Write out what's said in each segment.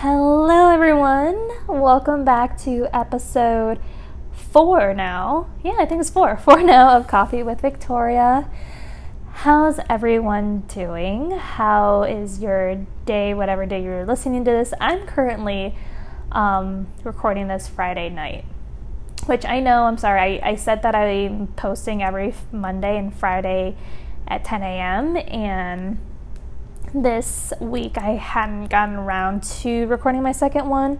Hello, everyone. Welcome back to episode four now. Yeah, I think it's four. Four now of Coffee with Victoria. How's everyone doing? How is your day, whatever day you're listening to this? I'm currently um, recording this Friday night, which I know, I'm sorry, I, I said that I'm posting every Monday and Friday at 10 a.m. and this week I hadn't gotten around to recording my second one.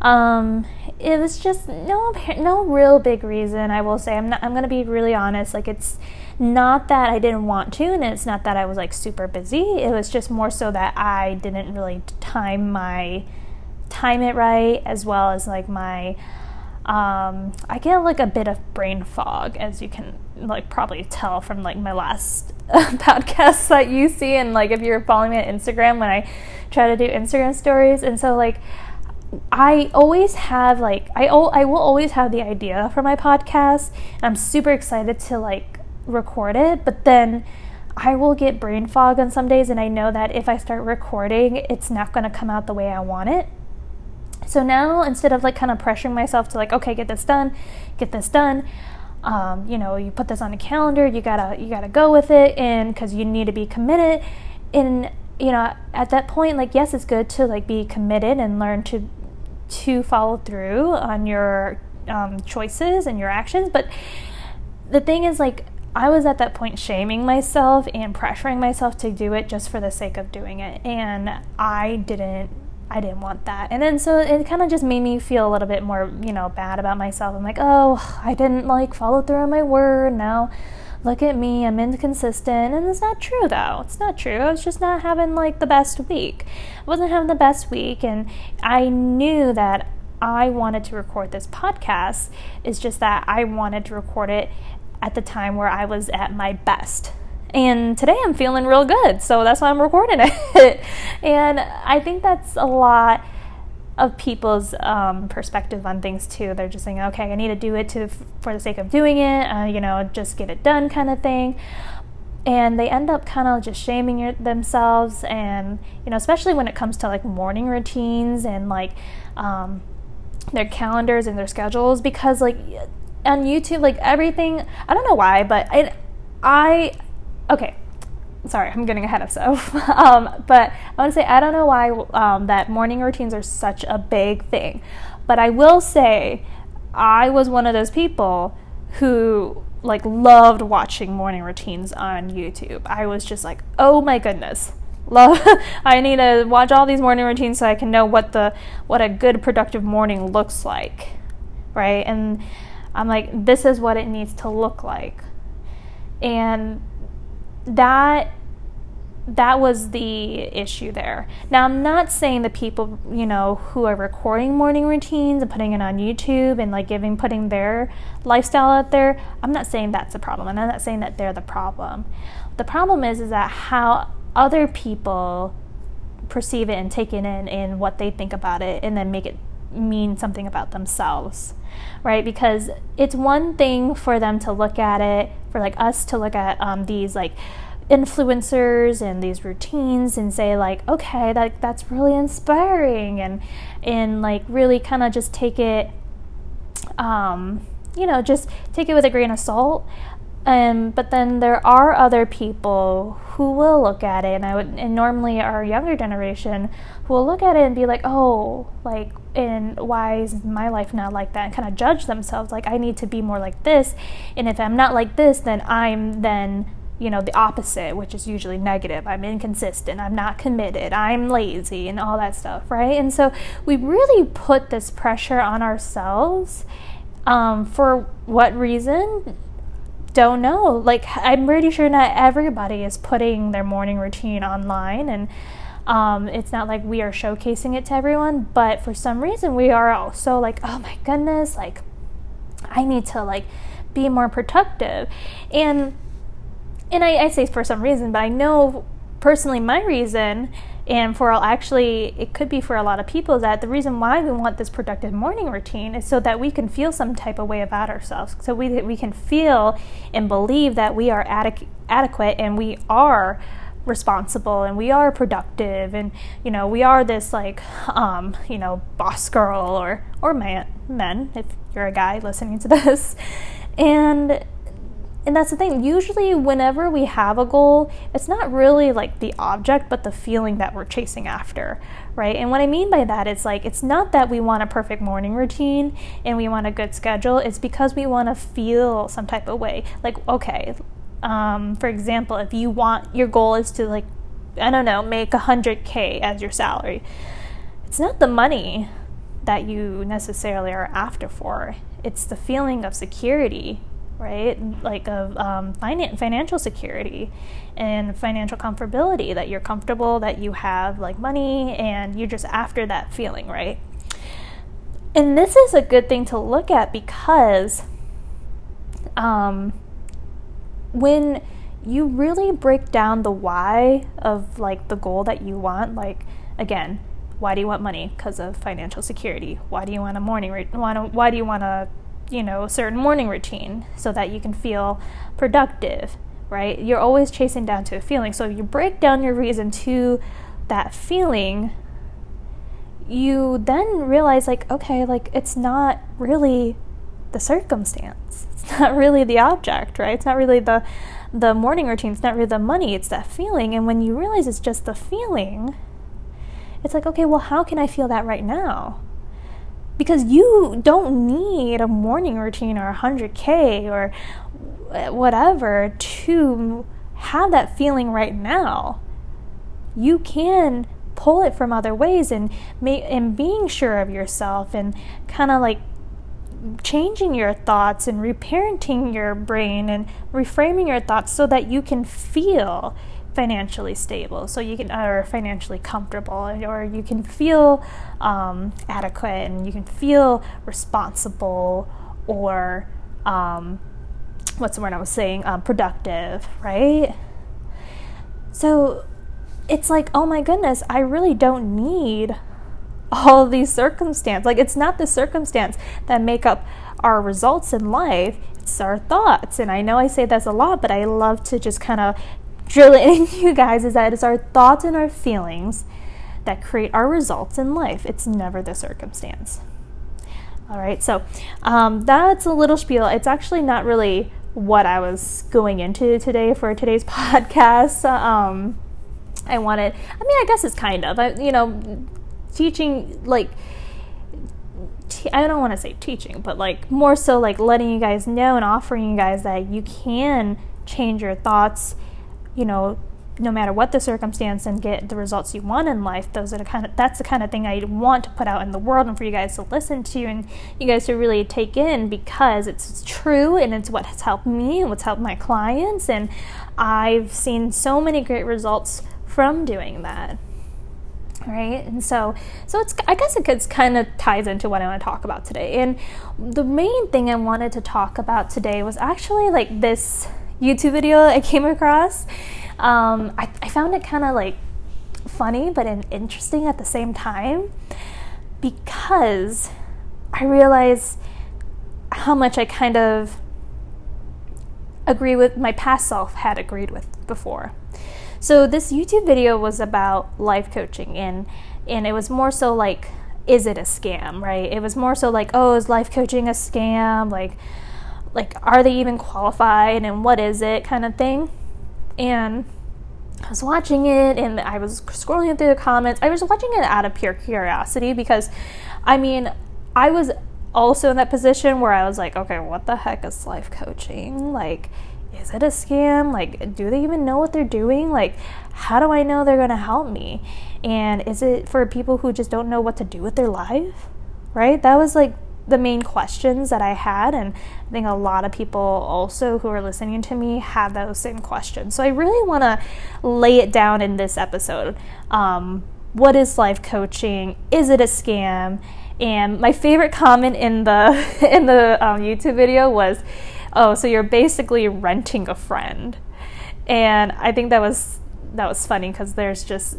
Um, it was just no no real big reason. I will say I'm not, I'm gonna be really honest. Like it's not that I didn't want to, and it's not that I was like super busy. It was just more so that I didn't really time my time it right, as well as like my um, I get like a bit of brain fog, as you can like probably tell from like my last podcasts that you see, and like if you're following me on Instagram when I try to do Instagram stories, and so like I always have like I I will always have the idea for my podcast. I'm super excited to like record it, but then I will get brain fog on some days, and I know that if I start recording, it's not going to come out the way I want it. So now instead of like kind of pressuring myself to like, okay, get this done, get this done, um, you know, you put this on a calendar, you gotta you gotta go with it, and because you need to be committed. And you know, at that point, like yes, it's good to like be committed and learn to to follow through on your um, choices and your actions. But the thing is, like, I was at that point shaming myself and pressuring myself to do it just for the sake of doing it, and I didn't I didn't want that. And then so it kind of just made me feel a little bit more, you know, bad about myself. I'm like, oh, I didn't like follow through on my word. Now look at me, I'm inconsistent. And it's not true though. It's not true. I was just not having like the best week. I wasn't having the best week. And I knew that I wanted to record this podcast. It's just that I wanted to record it at the time where I was at my best. And today I'm feeling real good, so that's why I'm recording it. and I think that's a lot of people's um, perspective on things too. They're just saying, okay, I need to do it to for the sake of doing it, uh, you know, just get it done, kind of thing. And they end up kind of just shaming themselves, and you know, especially when it comes to like morning routines and like um, their calendars and their schedules, because like on YouTube, like everything, I don't know why, but I okay sorry, I'm getting ahead of myself. um, but I want to say I don't know why um, that morning routines are such a big thing, but I will say I was one of those people who like loved watching morning routines on YouTube. I was just like, oh my goodness. Love I need to watch all these morning routines so I can know what the what a good productive morning looks like. Right? And I'm like this is what it needs to look like. And that that was the issue there. Now, I'm not saying the people, you know, who are recording morning routines and putting it on YouTube and like giving, putting their lifestyle out there, I'm not saying that's a problem. And I'm not saying that they're the problem. The problem is, is that how other people perceive it and take it in and what they think about it and then make it mean something about themselves, right? Because it's one thing for them to look at it, for like us to look at um, these like, influencers and these routines and say like okay that that's really inspiring and and like really kind of just take it um you know just take it with a grain of salt um, but then there are other people who will look at it, and I would, and normally our younger generation will look at it and be like, oh, like, and why is my life not like that? And kind of judge themselves, like, I need to be more like this, and if I'm not like this, then I'm then you know, the opposite, which is usually negative. I'm inconsistent, I'm not committed, I'm lazy, and all that stuff, right? And so we really put this pressure on ourselves. Um, for what reason? Don't know. Like, I'm pretty sure not everybody is putting their morning routine online, and um, it's not like we are showcasing it to everyone, but for some reason, we are also like, oh my goodness, like, I need to, like, be more productive. And and I, I say for some reason, but I know personally my reason and for all actually it could be for a lot of people that the reason why we want this productive morning routine is so that we can feel some type of way about ourselves. So we, we can feel and believe that we are adequate and we are responsible and we are productive and you know we are this like um, you know boss girl or or man men if you're a guy listening to this. And and that's the thing usually whenever we have a goal it's not really like the object but the feeling that we're chasing after right? And what i mean by that is like it's not that we want a perfect morning routine and we want a good schedule. It's because we want to feel some type of way. Like okay um, for example, if you want your goal is to like, I don't know, make a hundred k as your salary, it's not the money that you necessarily are after for. It's the feeling of security, right? Like of um, finan- financial security and financial comfortability that you're comfortable, that you have like money, and you're just after that feeling, right? And this is a good thing to look at because um, when you really break down the why of like the goal that you want, like again, why do you want money? Because of financial security. Why do you want a morning? Why do you want a you know certain morning routine so that you can feel productive? Right? You're always chasing down to a feeling. So if you break down your reason to that feeling. You then realize like okay, like it's not really the circumstance. It's not really the object, right? It's not really the the morning routine. It's not really the money. It's that feeling. And when you realize it's just the feeling, it's like, okay, well, how can I feel that right now? Because you don't need a morning routine or 100K or whatever to have that feeling right now. You can pull it from other ways and, and being sure of yourself and kind of like changing your thoughts and reparenting your brain and reframing your thoughts so that you can feel financially stable so you can or financially comfortable or you can feel um, adequate and you can feel responsible or um, what's the word i was saying um, productive right so it's like oh my goodness i really don't need all these circumstances. Like it's not the circumstance that make up our results in life, it's our thoughts. And I know I say this a lot, but I love to just kind of drill it in you guys is that it's our thoughts and our feelings that create our results in life. It's never the circumstance. All right, so um, that's a little spiel. It's actually not really what I was going into today for today's podcast. Um, I wanted, I mean, I guess it's kind of, I, you know, teaching like I don't want to say teaching, but like more so like letting you guys know and offering you guys that you can change your thoughts, you know, no matter what the circumstance and get the results you want in life. Those are the kind of that's the kind of thing I want to put out in the world and for you guys to listen to and you guys to really take in because it's true and it's what has helped me and what's helped my clients. And I've seen so many great results from doing that. Right? And so so it's i guess it kind of ties into what i want to talk about today. And the main thing i wanted to talk about today was actually like this youtube video i came across um, I, I found it kind of like funny but interesting at the same time because i realized how much i kind of agree with my past self had agreed with before so this YouTube video was about life coaching and and it was more so like is it a scam, right? It was more so like, oh, is life coaching a scam? Like like are they even qualified and what is it kind of thing? And I was watching it and I was scrolling through the comments. I was watching it out of pure curiosity because I mean, I was also in that position where I was like, okay, what the heck is life coaching? Like is it a scam? Like, do they even know what they're doing? Like, how do I know they're going to help me? And is it for people who just don't know what to do with their life? Right? That was like the main questions that I had. And I think a lot of people also who are listening to me have those same questions. So I really want to lay it down in this episode. Um, what is life coaching? Is it a scam? And my favorite comment in the in the um, YouTube video was, oh, so you're basically renting a friend. And I think that was that was funny because there's just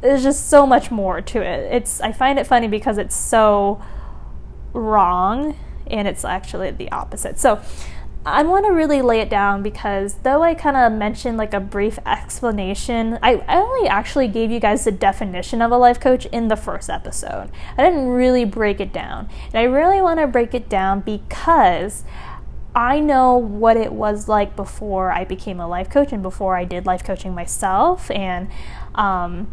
there's just so much more to it. It's I find it funny because it's so wrong and it's actually the opposite. So I want to really lay it down because though I kind of mentioned like a brief explanation, I, I only actually gave you guys the definition of a life coach in the first episode. I didn't really break it down. And I really want to break it down because I know what it was like before I became a life coach and before I did life coaching myself. And um,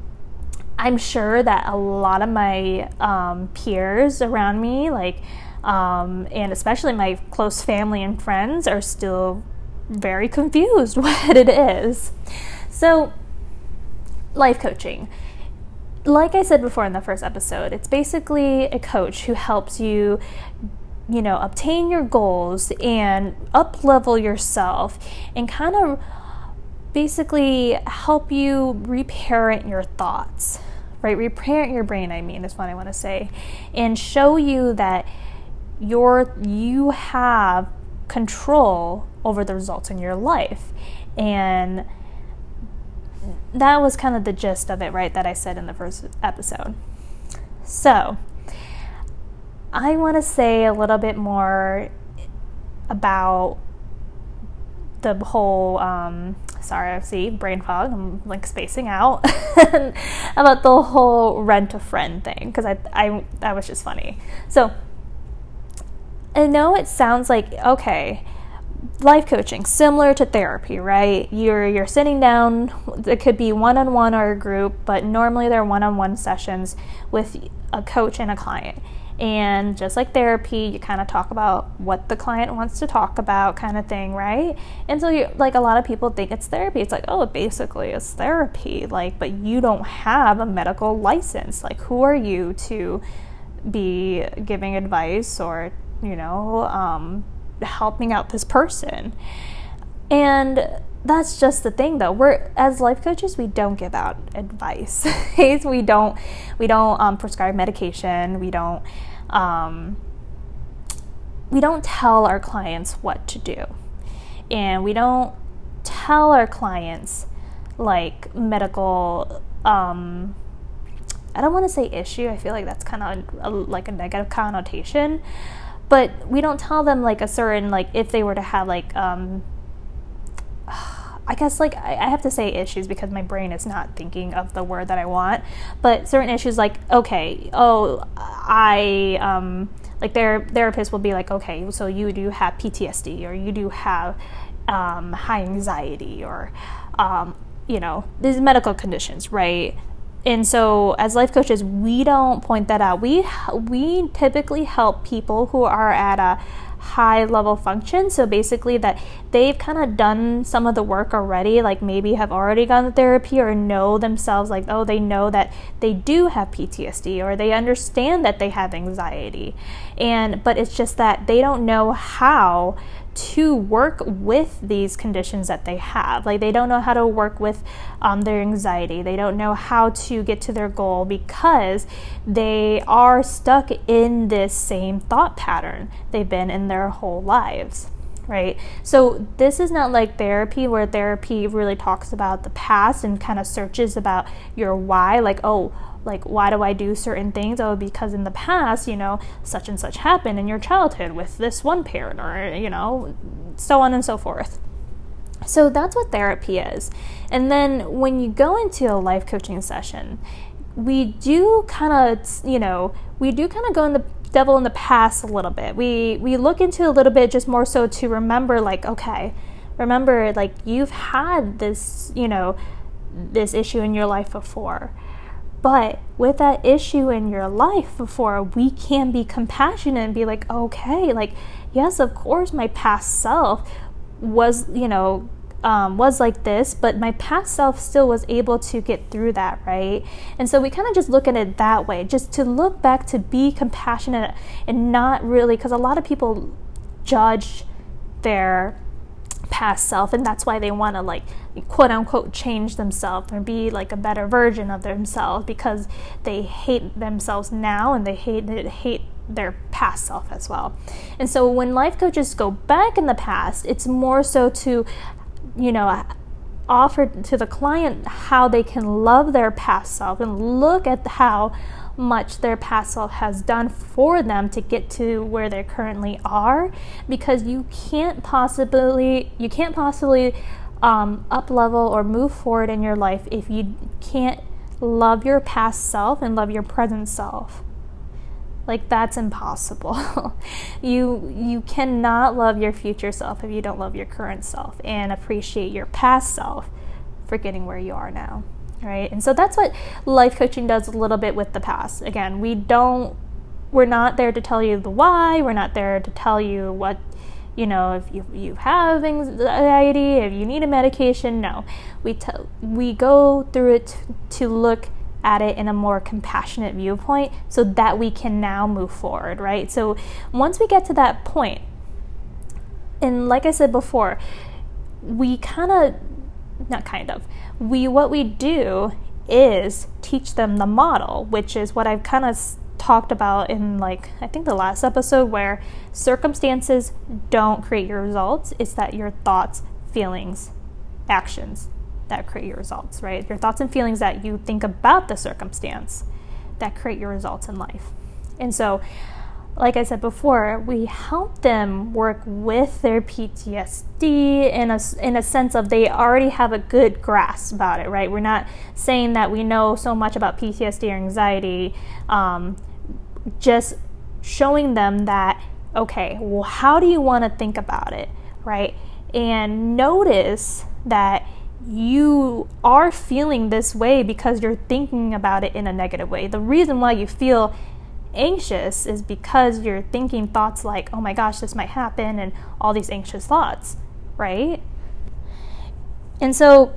I'm sure that a lot of my um, peers around me, like, um, and especially my close family and friends are still very confused what it is. So, life coaching. Like I said before in the first episode, it's basically a coach who helps you you know, obtain your goals and up level yourself and kind of basically help you reparent your thoughts, right? Reparent your brain, I mean, is what I want to say, and show you that your you have control over the results in your life and that was kind of the gist of it right that i said in the first episode so i want to say a little bit more about the whole um, sorry i see brain fog i'm like spacing out about the whole rent a friend thing because I, I that was just funny so I know it sounds like okay, life coaching similar to therapy, right? You're you're sitting down. It could be one on one or a group, but normally they're one on one sessions with a coach and a client. And just like therapy, you kind of talk about what the client wants to talk about, kind of thing, right? And so, you like a lot of people think it's therapy. It's like, oh, basically, it's therapy. Like, but you don't have a medical license. Like, who are you to be giving advice or you know, um, helping out this person. And that's just the thing though we're as life coaches we don't give out advice we don't we don't um, prescribe medication we don't um, we don't tell our clients what to do. And we don't tell our clients like medical um, i don't want to say issue i feel like that's kind of like a negative connotation but we don't tell them like a certain like if they were to have like um I guess like I have to say issues because my brain is not thinking of the word that I want. But certain issues like okay, oh I um like their therapist will be like okay, so you do have PTSD or you do have um, high anxiety or um, you know these medical conditions, right? and so as life coaches we don't point that out we we typically help people who are at a high level function. So basically that they've kind of done some of the work already like maybe have already gone to therapy or know themselves like oh they know that they do have PTSD or they understand that they have anxiety. And but it's just that they don't know how to work with these conditions that they have. Like they don't know how to work with um, their anxiety. They don't know how to get to their goal because they are stuck in this same thought pattern they've been in their whole lives. Right? So, this is not like therapy where therapy really talks about the past and kind of searches about your why, like, oh, like why do I do certain things? Oh, because in the past, you know, such and such happened in your childhood with this one parent, or you know, so on and so forth. So that's what therapy is. And then when you go into a life coaching session, we do kind of, you know, we do kind of go in the devil in the past a little bit. We we look into a little bit just more so to remember like, okay, remember like you've had this, you know, this issue in your life before but with that issue in your life before, we can be compassionate and be like, okay, like, yes, of course, my past self was, you know, um, was like this, but my past self still was able to get through that, right? And so we kind of just look at it that way, just to look back to be compassionate and not really, because a lot of people judge their past self and that's why they want to like quote unquote change themselves or be like a better version of themselves because they hate themselves now and they hate hate their past self as well. And so when life coaches go back in the past, it's more so to you know offer to the client how they can love their past self and look at how much their past self has done for them to get to where they currently are because you can't possibly you can't possibly um, up level or move forward in your life if you can't love your past self and love your present self. Like that's impossible. You you cannot love your future self if you don't love your current self and appreciate your past self for getting where you are now right? And so that's what life coaching does a little bit with the past. Again, we don't we're not there to tell you the why, we're not there to tell you what you know, if you you have anxiety, if you need a medication, no. We tell we go through it to look at it in a more compassionate viewpoint so that we can now move forward, right? So once we get to that point, and like I said before, we kind of not kind of we what we do is teach them the model, which is what I've kind of talked about in like I think the last episode where circumstances don't create your results, it's that your thoughts, feelings, actions that create your results, right? Your thoughts and feelings that you think about the circumstance that create your results in life. And so like I said before, we help them work with their PTSD in a, in a sense of they already have a good grasp about it, right? We're not saying that we know so much about PTSD or anxiety, um, just showing them that, okay, well, how do you want to think about it, right? And notice that you are feeling this way because you're thinking about it in a negative way. The reason why you feel anxious is because you're thinking thoughts like, oh my gosh, this might happen, and all these anxious thoughts, right? And so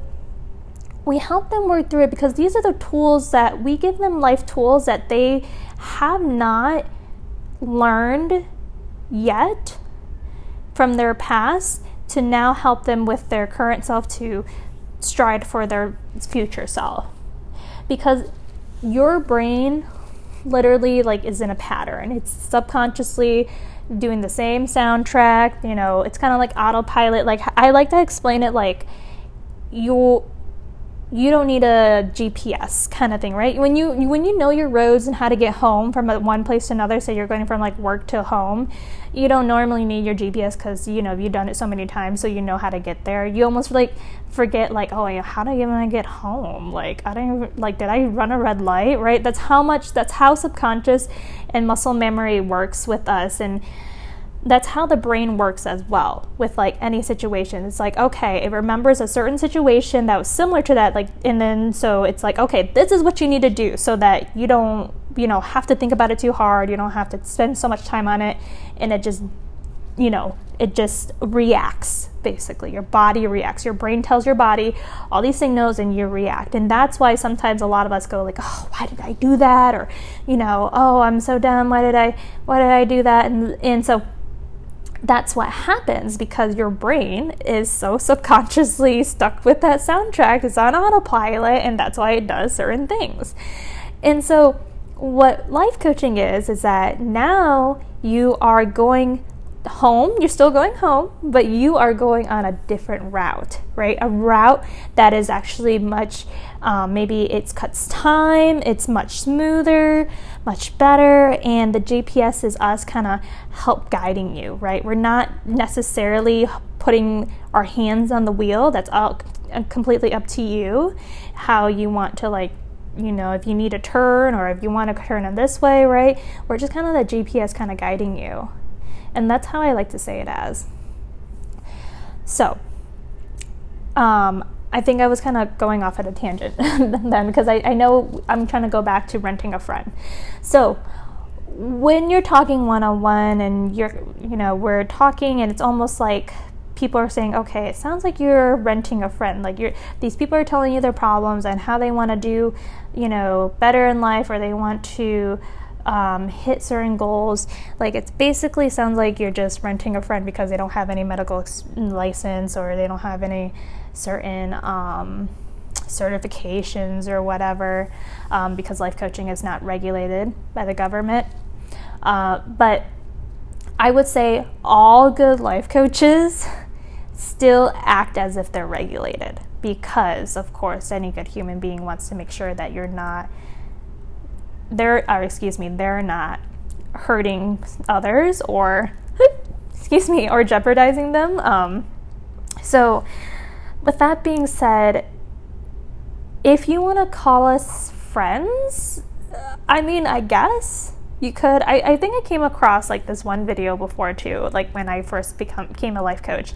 we help them work through it because these are the tools that we give them life tools that they have not learned yet from their past to now help them with their current self to stride for their future self. Because your brain literally like is in a pattern. It's subconsciously doing the same soundtrack, you know, it's kind of like autopilot. Like I like to explain it like you you don't need a GPS kind of thing, right? When you when you know your roads and how to get home from one place to another, say you're going from like work to home, you don't normally need your GPS because you know you've done it so many times, so you know how to get there. You almost like forget like, oh, how do I even get home? Like I don't like did I run a red light? Right? That's how much. That's how subconscious and muscle memory works with us and that's how the brain works as well with like any situation. It's like okay it remembers a certain situation that was similar to that like and then so it's like okay this is what you need to do so that you don't you know have to think about it too hard. You don't have to spend so much time on it. And it just you know it just reacts basically. Your body reacts. Your brain tells your body all these signals and you react. And that's why sometimes a lot of us go like oh why did i do that? Or you know oh i'm so dumb. Why did i why did i do that? And and so that's what happens because your brain is so subconsciously stuck with that soundtrack. It's on autopilot, and that's why it does certain things. And so, what life coaching is, is that now you are going home, you're still going home, but you are going on a different route, right? A route that is actually much, um, maybe it cuts time, it's much smoother, much better, and the GPS is us kind of help guiding you, right? We're not necessarily putting our hands on the wheel, that's all completely up to you how you want to like you know, if you need a turn or if you want to turn in this way, right? We're just kind of the GPS kind of guiding you. And that's how I like to say it as. So, um, I think I was kind of going off at a tangent then because I, I know I'm trying to go back to renting a friend. So, when you're talking one on one and you're, you know, we're talking and it's almost like people are saying, okay, it sounds like you're renting a friend. Like you're, these people are telling you their problems and how they want to do, you know, better in life or they want to, um, hit certain goals. Like it's basically sounds like you're just renting a friend because they don't have any medical ex- license or they don't have any certain um, certifications or whatever um, because life coaching is not regulated by the government. Uh, but I would say all good life coaches still act as if they're regulated because, of course, any good human being wants to make sure that you're not, they're, or excuse me, they're not hurting others or, excuse me, or jeopardizing them. Um, so, with that being said, if you want to call us friends, I mean, I guess you could. I, I think I came across like this one video before too, like when I first become became a life coach.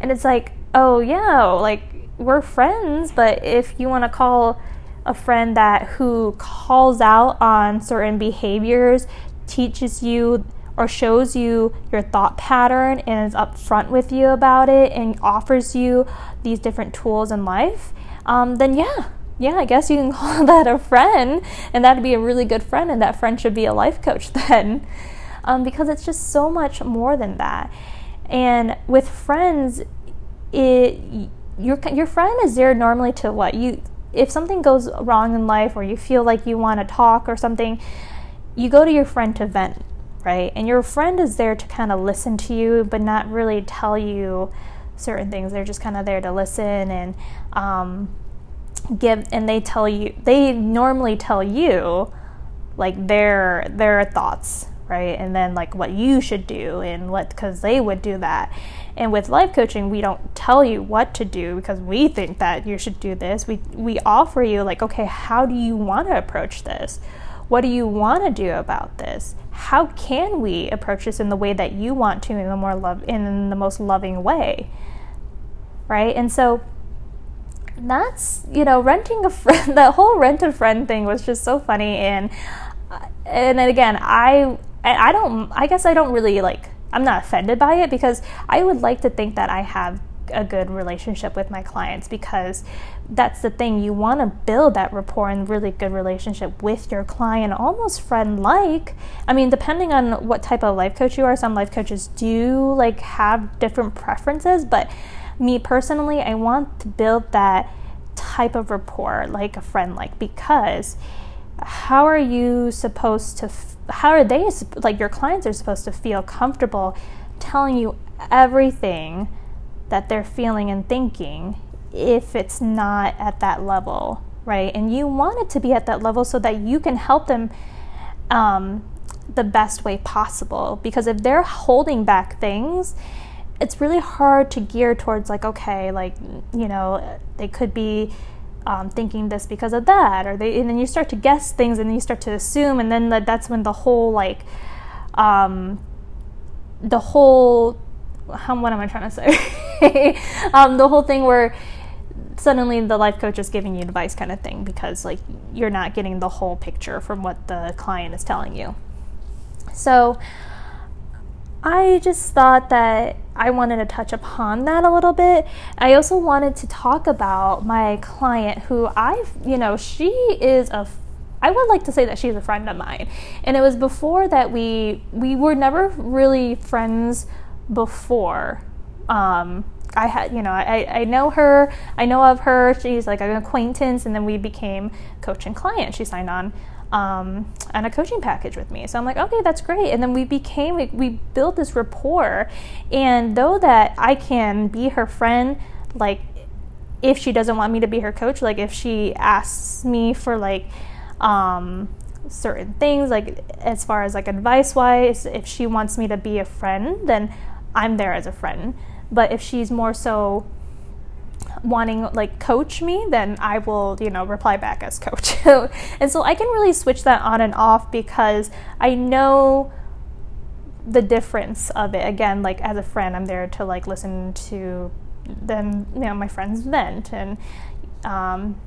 And it's like, oh yeah, like we're friends, but if you want to call a friend that who calls out on certain behaviors, teaches you or shows you your thought pattern and is upfront with you about it and offers you these different tools in life, um, then yeah, yeah, I guess you can call that a friend, and that'd be a really good friend, and that friend should be a life coach then, um, because it's just so much more than that. And with friends, it your your friend is there normally to what you if something goes wrong in life or you feel like you want to talk or something, you go to your friend to vent, right? And your friend is there to kind of listen to you, but not really tell you certain things. They're just kind of there to listen and um, give and they tell you they normally tell you like their their thoughts right and then like what you should do and what because they would do that and with life coaching we don't tell you what to do because we think that you should do this. We we offer you like okay how do you want to approach this? What do you want to do about this? How can we approach this in the way that you want to in the more love in the most loving way? Right? And so that's you know renting a friend that whole rent a friend thing was just so funny. And uh, and then again i i don't i guess i don't really like i'm not offended by it because i would like to think that i have a good relationship with my clients because that's the thing. You want to build that rapport and really good relationship with your client almost friend like i mean depending on what type of life coach you are some life coaches do like have different preferences but me personally, I want to build that type of rapport like a friend like because how are you supposed to how are they like your clients are supposed to feel comfortable telling you everything that they're feeling and thinking if it's not at that level right? And you want it to be at that level so that you can help them um, the best way possible. Because if they're holding back things it's really hard to gear towards like okay like you know they could be um, thinking this because of that or they and then you start to guess things and then you start to assume and then that's when the whole like um, the whole how, what am i trying to say? Um, the whole thing where suddenly the life coach is giving you advice kind of thing because like you're not getting the whole picture from what the client is telling you. So I just thought that I wanted to touch upon that a little bit. I also wanted to talk about my client who I've, you know, she is a I would like to say that she's a friend of mine. And it was before that we we were never really friends before. Um, I had, you know, I, I know her, I know of her. She's like an acquaintance, and then we became coach and client. She signed on um, a coaching package with me. So I'm like, okay, that's great. And then we became, we, we built this rapport. And though that I can be her friend, like if she doesn't want me to be her coach, like if she asks me for like um, certain things, like as far as like advice wise, if she wants me to be a friend, then I'm there as a friend. But if she's more so wanting like coach me, then I will, you know, reply back as coach. and so I can really switch that on and off because I know the difference of it. Again, like as a friend, I'm there to like listen to them, you know, my friends vent and um,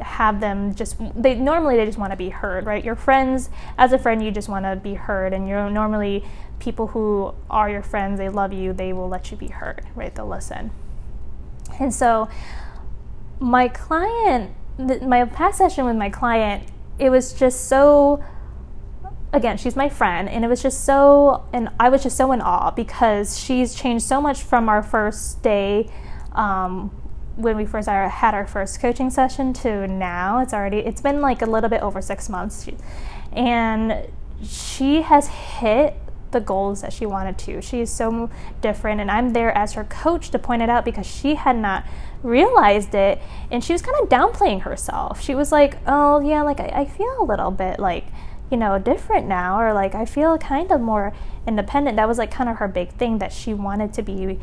have them just they normally they just want to be heard right your friends as a friend you just want to be heard and you're normally people who are your friends they love you they will let you be heard right they'll listen and so, my client, my past session with my client, it was just so again, she's my friend, and it was just so, and I was just so in awe because she's changed so much from our first day um, when we first had our first coaching session to now. It's already, it's been like a little bit over six months, and she has hit the goals that she wanted to. She is so different, and I'm there as her coach to point it out because she had not realized it and she was kind of downplaying herself. She was like, Oh, yeah, like I, I feel a little bit like, you know, different now, or like I feel kind of more independent. That was like kind of her big thing that she wanted to be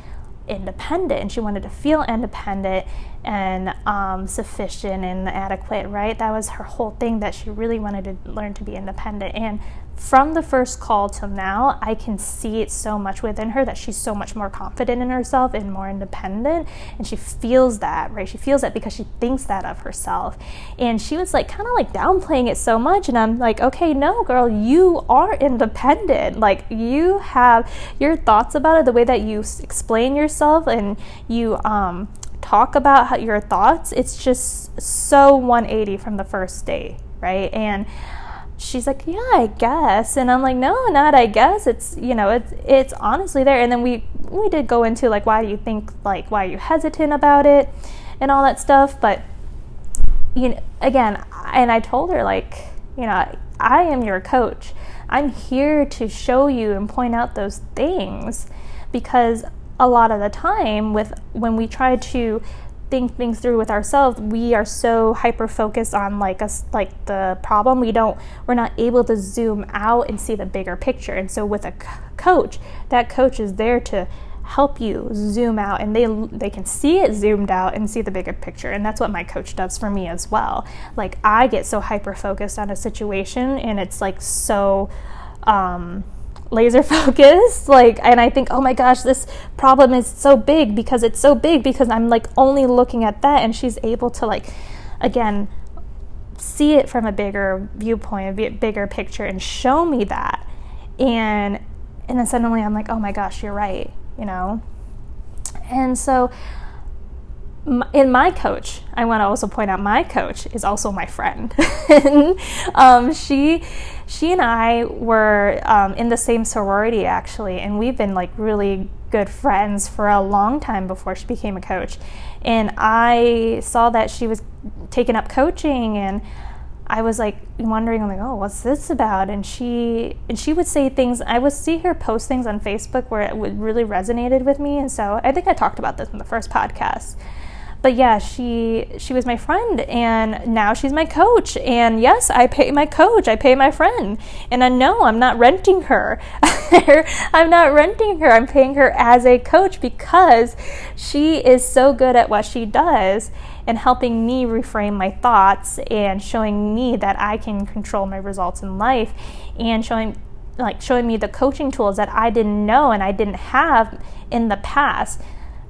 independent and she wanted to feel independent and um, sufficient and adequate, right? That was her whole thing that she really wanted to learn to be independent. And from the first call till now, I can see it so much within her that she's so much more confident in herself and more independent. And she feels that, right? She feels that because she thinks that of herself. And she was like, kind of like downplaying it so much. And I'm like, okay, no, girl, you are independent. Like, you have your thoughts about it, the way that you explain yourself and you, um, talk about how, your thoughts, it's just so 180 from the first day, right? And she's like, "Yeah, I guess," and I'm like, "No, not I guess. It's you know, it's it's honestly there." And then we we did go into like, why do you think like why are you hesitant about it, and all that stuff. But you know, again, and I told her like, you know, I am your coach. I'm here to show you and point out those things because a lot of the time with when we try to think things through with ourselves we are so hyper focused on like us like the problem. We don't we're not able to zoom out and see the bigger picture. And so with a coach that coach is there to help you zoom out and they they can see it zoomed out and see the bigger picture. And that's what my coach does for me as well. Like i get so hyper focused on a situation and it's like so um laser focused like and i think oh my gosh this problem is so big because it's so big because i'm like only looking at that and she's able to like again see it from a bigger viewpoint a bigger picture and show me that. And and then suddenly i'm like oh my gosh you're right you know? And so in my coach, I want to also point out my coach is also my friend. um, she, she and I were um, in the same sorority actually, and we've been like really good friends for a long time before she became a coach. And I saw that she was taking up coaching, and I was like wondering, I'm like, oh, what's this about? And she and she would say things. I would see her post things on Facebook where it would really resonated with me, and so I think I talked about this in the first podcast but yeah, she she was my friend and now she's my coach. And yes, I pay my coach, I pay my friend. And I know I'm not renting her. I'm not renting her. I'm paying her as a coach because she is so good at what she does and helping me reframe my thoughts and showing me that I can control my results in life and showing like showing me the coaching tools that I didn't know and I didn't have in the past,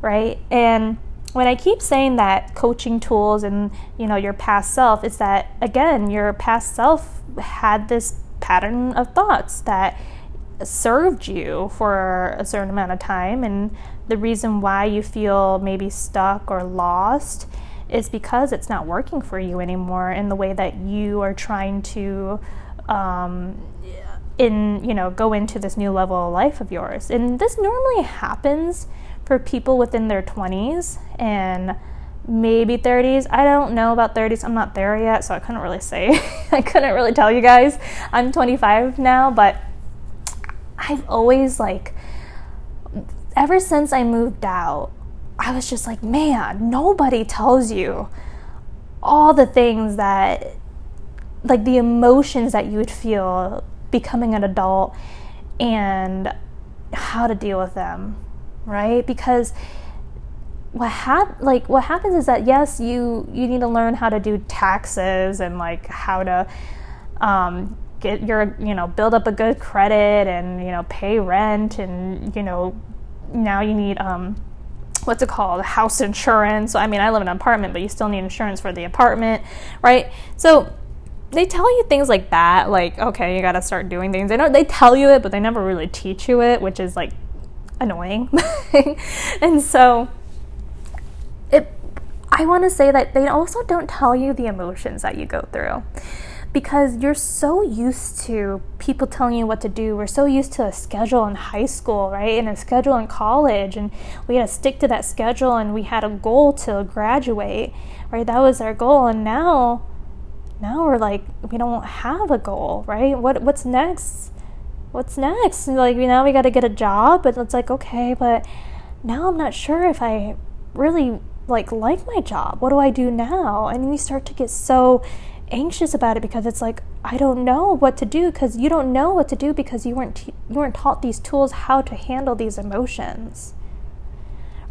right? And when I keep saying that coaching tools and you know your past self, it's that again your past self had this pattern of thoughts that served you for a certain amount of time, and the reason why you feel maybe stuck or lost is because it's not working for you anymore in the way that you are trying to um, in you know go into this new level of life of yours. And this normally happens for people within their 20s and maybe 30s. I don't know about 30s. I'm not there yet, so I couldn't really say. I couldn't really tell you guys. I'm 25 now, but I've always like ever since I moved out, I was just like, man, nobody tells you all the things that like the emotions that you would feel becoming an adult and how to deal with them right? Because what hap- like what happens is that yes, you you need to learn how to do taxes and like how to um, get your you know build up a good credit and you know pay rent and you know now you need um, what's it called house insurance. I mean, I live in an apartment, but you still need insurance for the apartment, right? So they tell you things like that, like okay, you got to start doing things. They don't they tell you it, but they never really teach you it, which is like annoying. and so it I want to say that they also don't tell you the emotions that you go through because you're so used to people telling you what to do. We're so used to a schedule in high school, right? And a schedule in college, and we had to stick to that schedule, and we had a goal to graduate, right? That was our goal, and now, now we're like we don't have a goal, right? What what's next? What's next? Like, now we got to get a job, but it's like, okay, but now I'm not sure if I really like like my job. What do I do now? And you start to get so anxious about it because it's like I don't know what to do because you don't know what to do because you weren't t- you weren't taught these tools how to handle these emotions.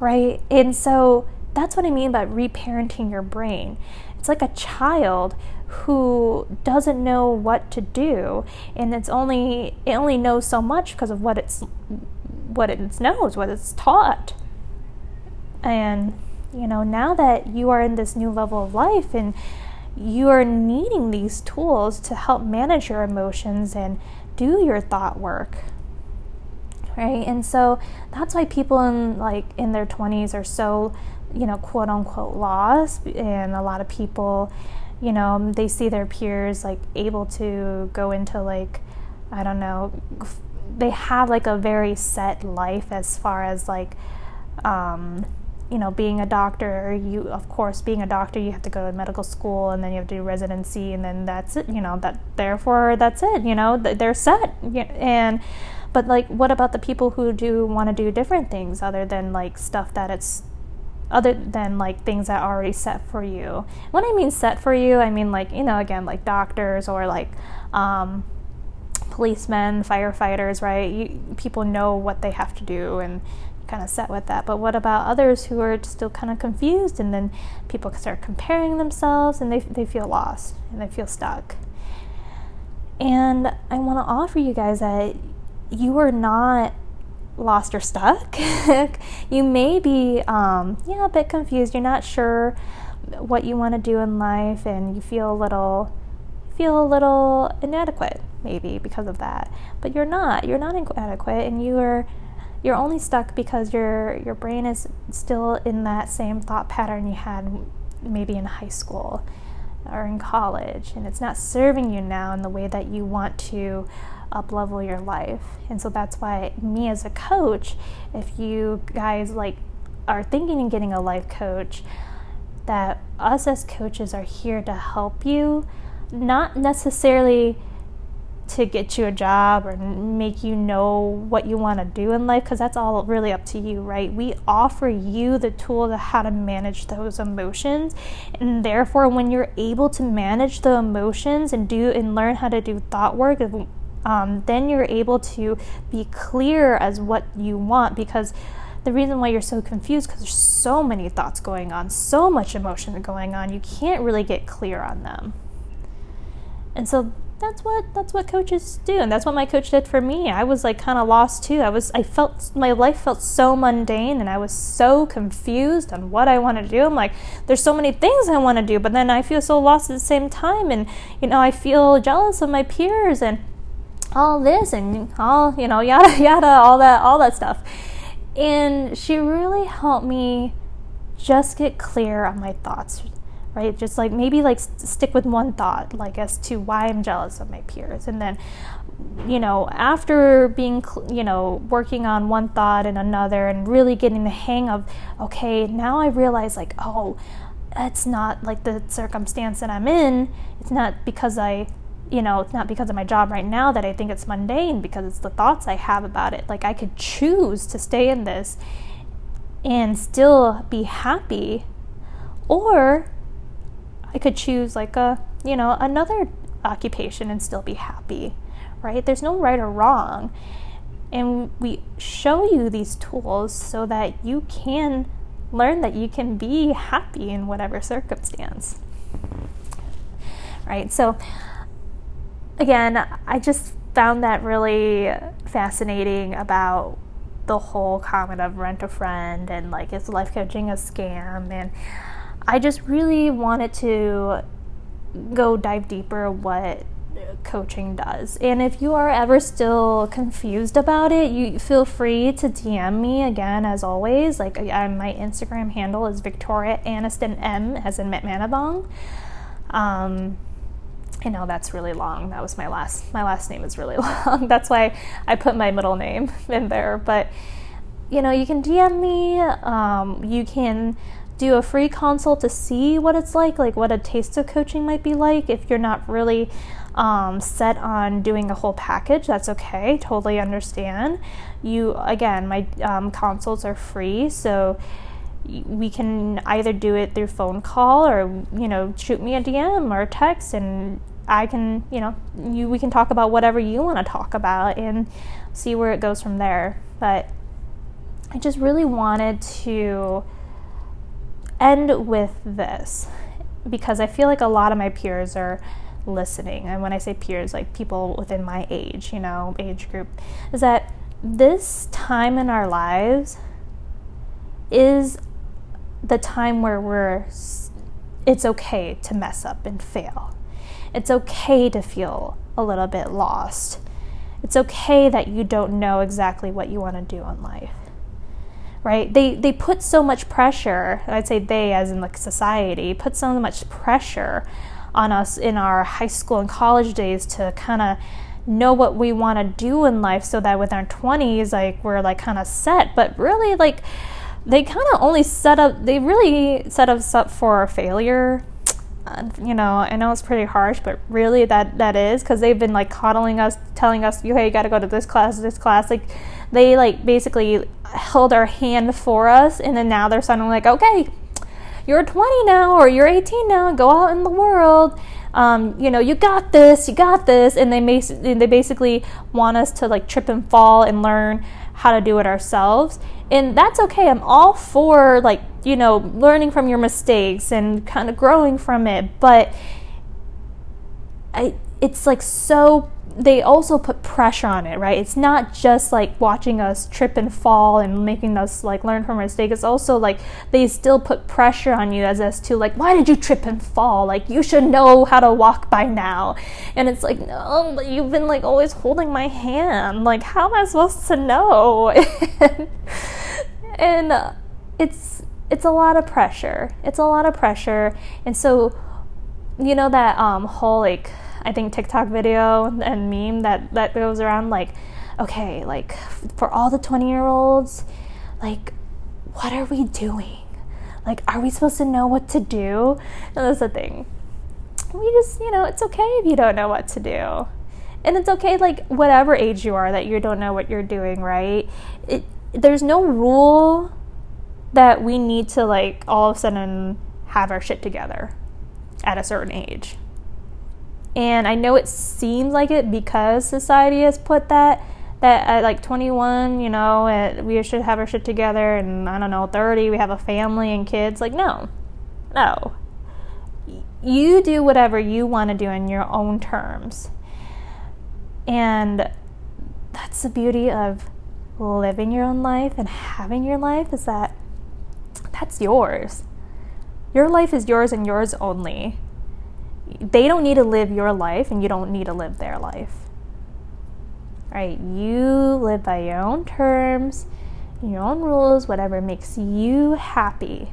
Right? And so that's what I mean by reparenting your brain. It's like a child who doesn't know what to do and it's only it only knows so much because of what it's what it knows, what it's taught. And you know, now that you are in this new level of life and you are needing these tools to help manage your emotions and do your thought work right and so that's why people in like in their 20s are so you know quote unquote lost and a lot of people you know they see their peers like able to go into like i don't know they have like a very set life as far as like um you know, being a doctor, you of course being a doctor, you have to go to medical school and then you have to do residency and then that's it. You know that therefore that's it. You know they're set. And but like, what about the people who do want to do different things other than like stuff that it's other than like things that are already set for you. When I mean set for you, I mean like you know again like doctors or like um, policemen, firefighters, right? You, people know what they have to do and kind of set with that. But what about others who are still kind of confused and then people start comparing themselves and they, they feel lost and they feel stuck? And I want to offer you guys that you are not lost or stuck. you may be, um, yeah, a bit confused. You're not sure what you want to do in life, and you feel a little, feel a little inadequate, maybe because of that. But you're not. You're not inadequate, and you are you're only stuck because your your brain is still in that same thought pattern you had maybe in high school or in college and it's not serving you now in the way that you want to up level your life and so that's why me as a coach if you guys like are thinking of getting a life coach that us as coaches are here to help you not necessarily to get you a job or make you know what you want to do in life because that's all really up to you, right? We offer you the tool to how to manage those emotions. And therefore, when you're able to manage the emotions and do and learn how to do thought work, um, then you're able to be clear as what you want because the reason why you're so confused because there's so many thoughts going on, so much emotion going on, you can't really get clear on them. And so that's what that's what coaches do and that's what my coach did for me. I was like kind of lost too. I was i felt my life felt so mundane and i was so confused on what i want to do. I'm like there's so many things i want to do but then i feel so lost at the same time and you know i feel jealous of my peers and all this and all you know yada yada all that all that stuff and she really helped me just get clear on my thoughts right? Just like maybe like stick with one thought, like as to why I'm jealous of my peers. And then, you know, after being, you know, working on one thought and another and really getting the hang of, okay, now I realize like, oh, it's not like the circumstance that I'm in. It's not because I, you know, it's not because of my job right now that I think it's mundane, because it's the thoughts I have about it. Like I could choose to stay in this and still be happy or I could choose like a, you know, another occupation and still be happy, right? There's no right or wrong. And we show you these tools so that you can learn that you can be happy in whatever circumstance. Right? So, again, I just found that really fascinating about the whole comment of rent a friend and like is life coaching a scam and I just really wanted to go dive deeper what coaching does. And if you are ever still confused about it, you feel free to DM me again as always. Like I, my Instagram handle is Victoria Aniston M as in Manabong. Um I know that's really long. That was my last my last name is really long. that's why I put my middle name in there. But you know, you can DM me. Um, you can do a free consult to see what it's like, like what a taste of coaching might be like if you're not really um, set on doing a whole package, that's okay. Totally understand. You again, my um, consults are free, so we can either do it through phone call or you know shoot me a DM or text and I can you know you we can talk about whatever you want to talk about and see where it goes from there but I just really wanted to end with this because I feel like a lot of my peers are listening and when I say peers like people within my age you know age group is that this time in our lives is the time where we're it's okay to mess up and fail. It's okay to feel a little bit lost. It's okay that you don't know exactly what you want to do in life. Right? They they put so much pressure, I'd say they as in like society, put so much pressure on us in our high school and college days to kind of know what we want to do in life so that with our 20s like we're like kind of set but really like they kind of only set up, they really set us up for failure. Uh, you know, I know it's pretty harsh, but really that that is because they've been like coddling us, telling us, "You hey, you got to go to this class, this class." Like they like basically held our hand for us, and then now they're suddenly like, "Okay, you're 20 now, or you're 18 now. Go out in the world." Um, you know, you got this, you got this, and they they basically want us to like trip and fall and learn how to do it ourselves. And that's okay. I'm all for like you know learning from your mistakes and kind of growing from it. But I, it's like so they also put pressure on it, right? It's not just like watching us trip and fall and making us like learn from our mistakes. It's also like they still put pressure on you as as to like, why did you trip and fall? Like you should know how to walk by now. And it's like, no, but you've been like always holding my hand. Like how am I supposed to know? and, uh, it's it's a lot of pressure. It's a lot of pressure. And so you know that um whole like I think TikTok video and meme that that goes around like, okay, like for all the 20 year olds, like, what are we doing? Like, are we supposed to know what to do? And that's the thing. We just, you know, it's okay if you don't know what to do. And it's okay, like, whatever age you are, that you don't know what you're doing, right? It, there's no rule that we need to, like, all of a sudden have our shit together at a certain age. And I know it seems like it because society has put that that at like 21, you know, uh, we should have our shit together, and I don't know, 30, we have a family and kids. Like, no, no. You do whatever you want to do in your own terms. And that's the beauty of living your own life and having your life is that that's yours. Your life is yours and yours only they don't need to live your life and you don't need to live their life. Right? You live by your own terms, your own rules, whatever makes you happy.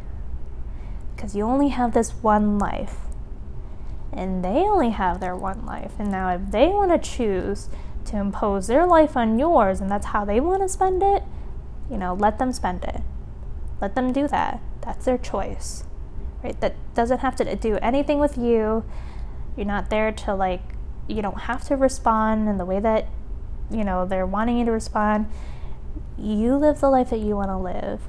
Because you only have this one life. And they only have their one life. And now, if they want to choose to impose their life on yours and that's how they want to spend it, you know, let them spend it. Let them do that. That's their choice. Right? That doesn't have to do anything with you. You're not there to like, you don't have to respond in the way that, you know, they're wanting you to respond. You live the life that you want to live.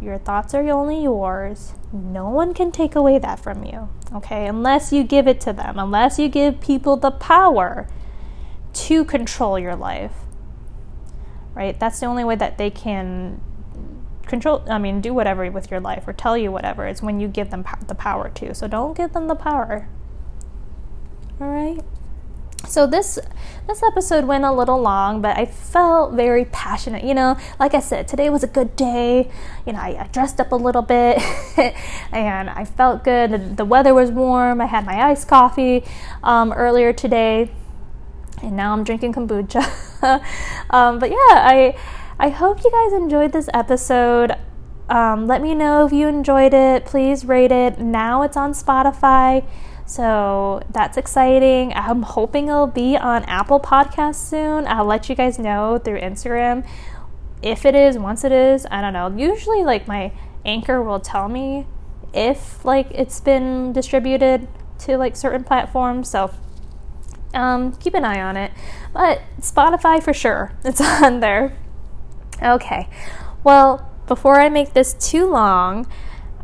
Your thoughts are only yours. No one can take away that from you, okay? Unless you give it to them, unless you give people the power to control your life, right? That's the only way that they can control, I mean, do whatever with your life or tell you whatever. It's when you give them the power to. So don't give them the power. All right. So this this episode went a little long, but I felt very passionate. You know, like I said, today was a good day. You know, I, I dressed up a little bit, and I felt good. The, the, weather was warm. I had my iced coffee um, earlier today, and now I'm drinking kombucha. um, but yeah, I I hope you guys enjoyed this episode. Um, let me know if you enjoyed it. Please rate it. Now it's on Spotify. So that's exciting. I'm hoping it'll be on Apple Podcasts soon. I'll let you guys know through Instagram. If it is, once it is, I don't know. Usually, like, my anchor will tell me if, like, it's been distributed to, like, certain platforms. So um, keep an eye on it. But Spotify for sure, it's on there. Okay, well, before I make this too long,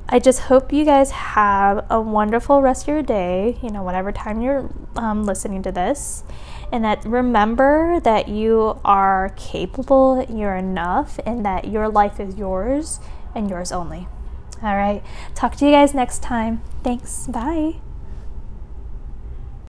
I just hope you guys have a wonderful rest of your day, you know, whatever time you're um, listening to this. And that remember that you are capable, you're enough, and that your life is yours and yours only. All right. Talk to you guys next time. Thanks. Bye.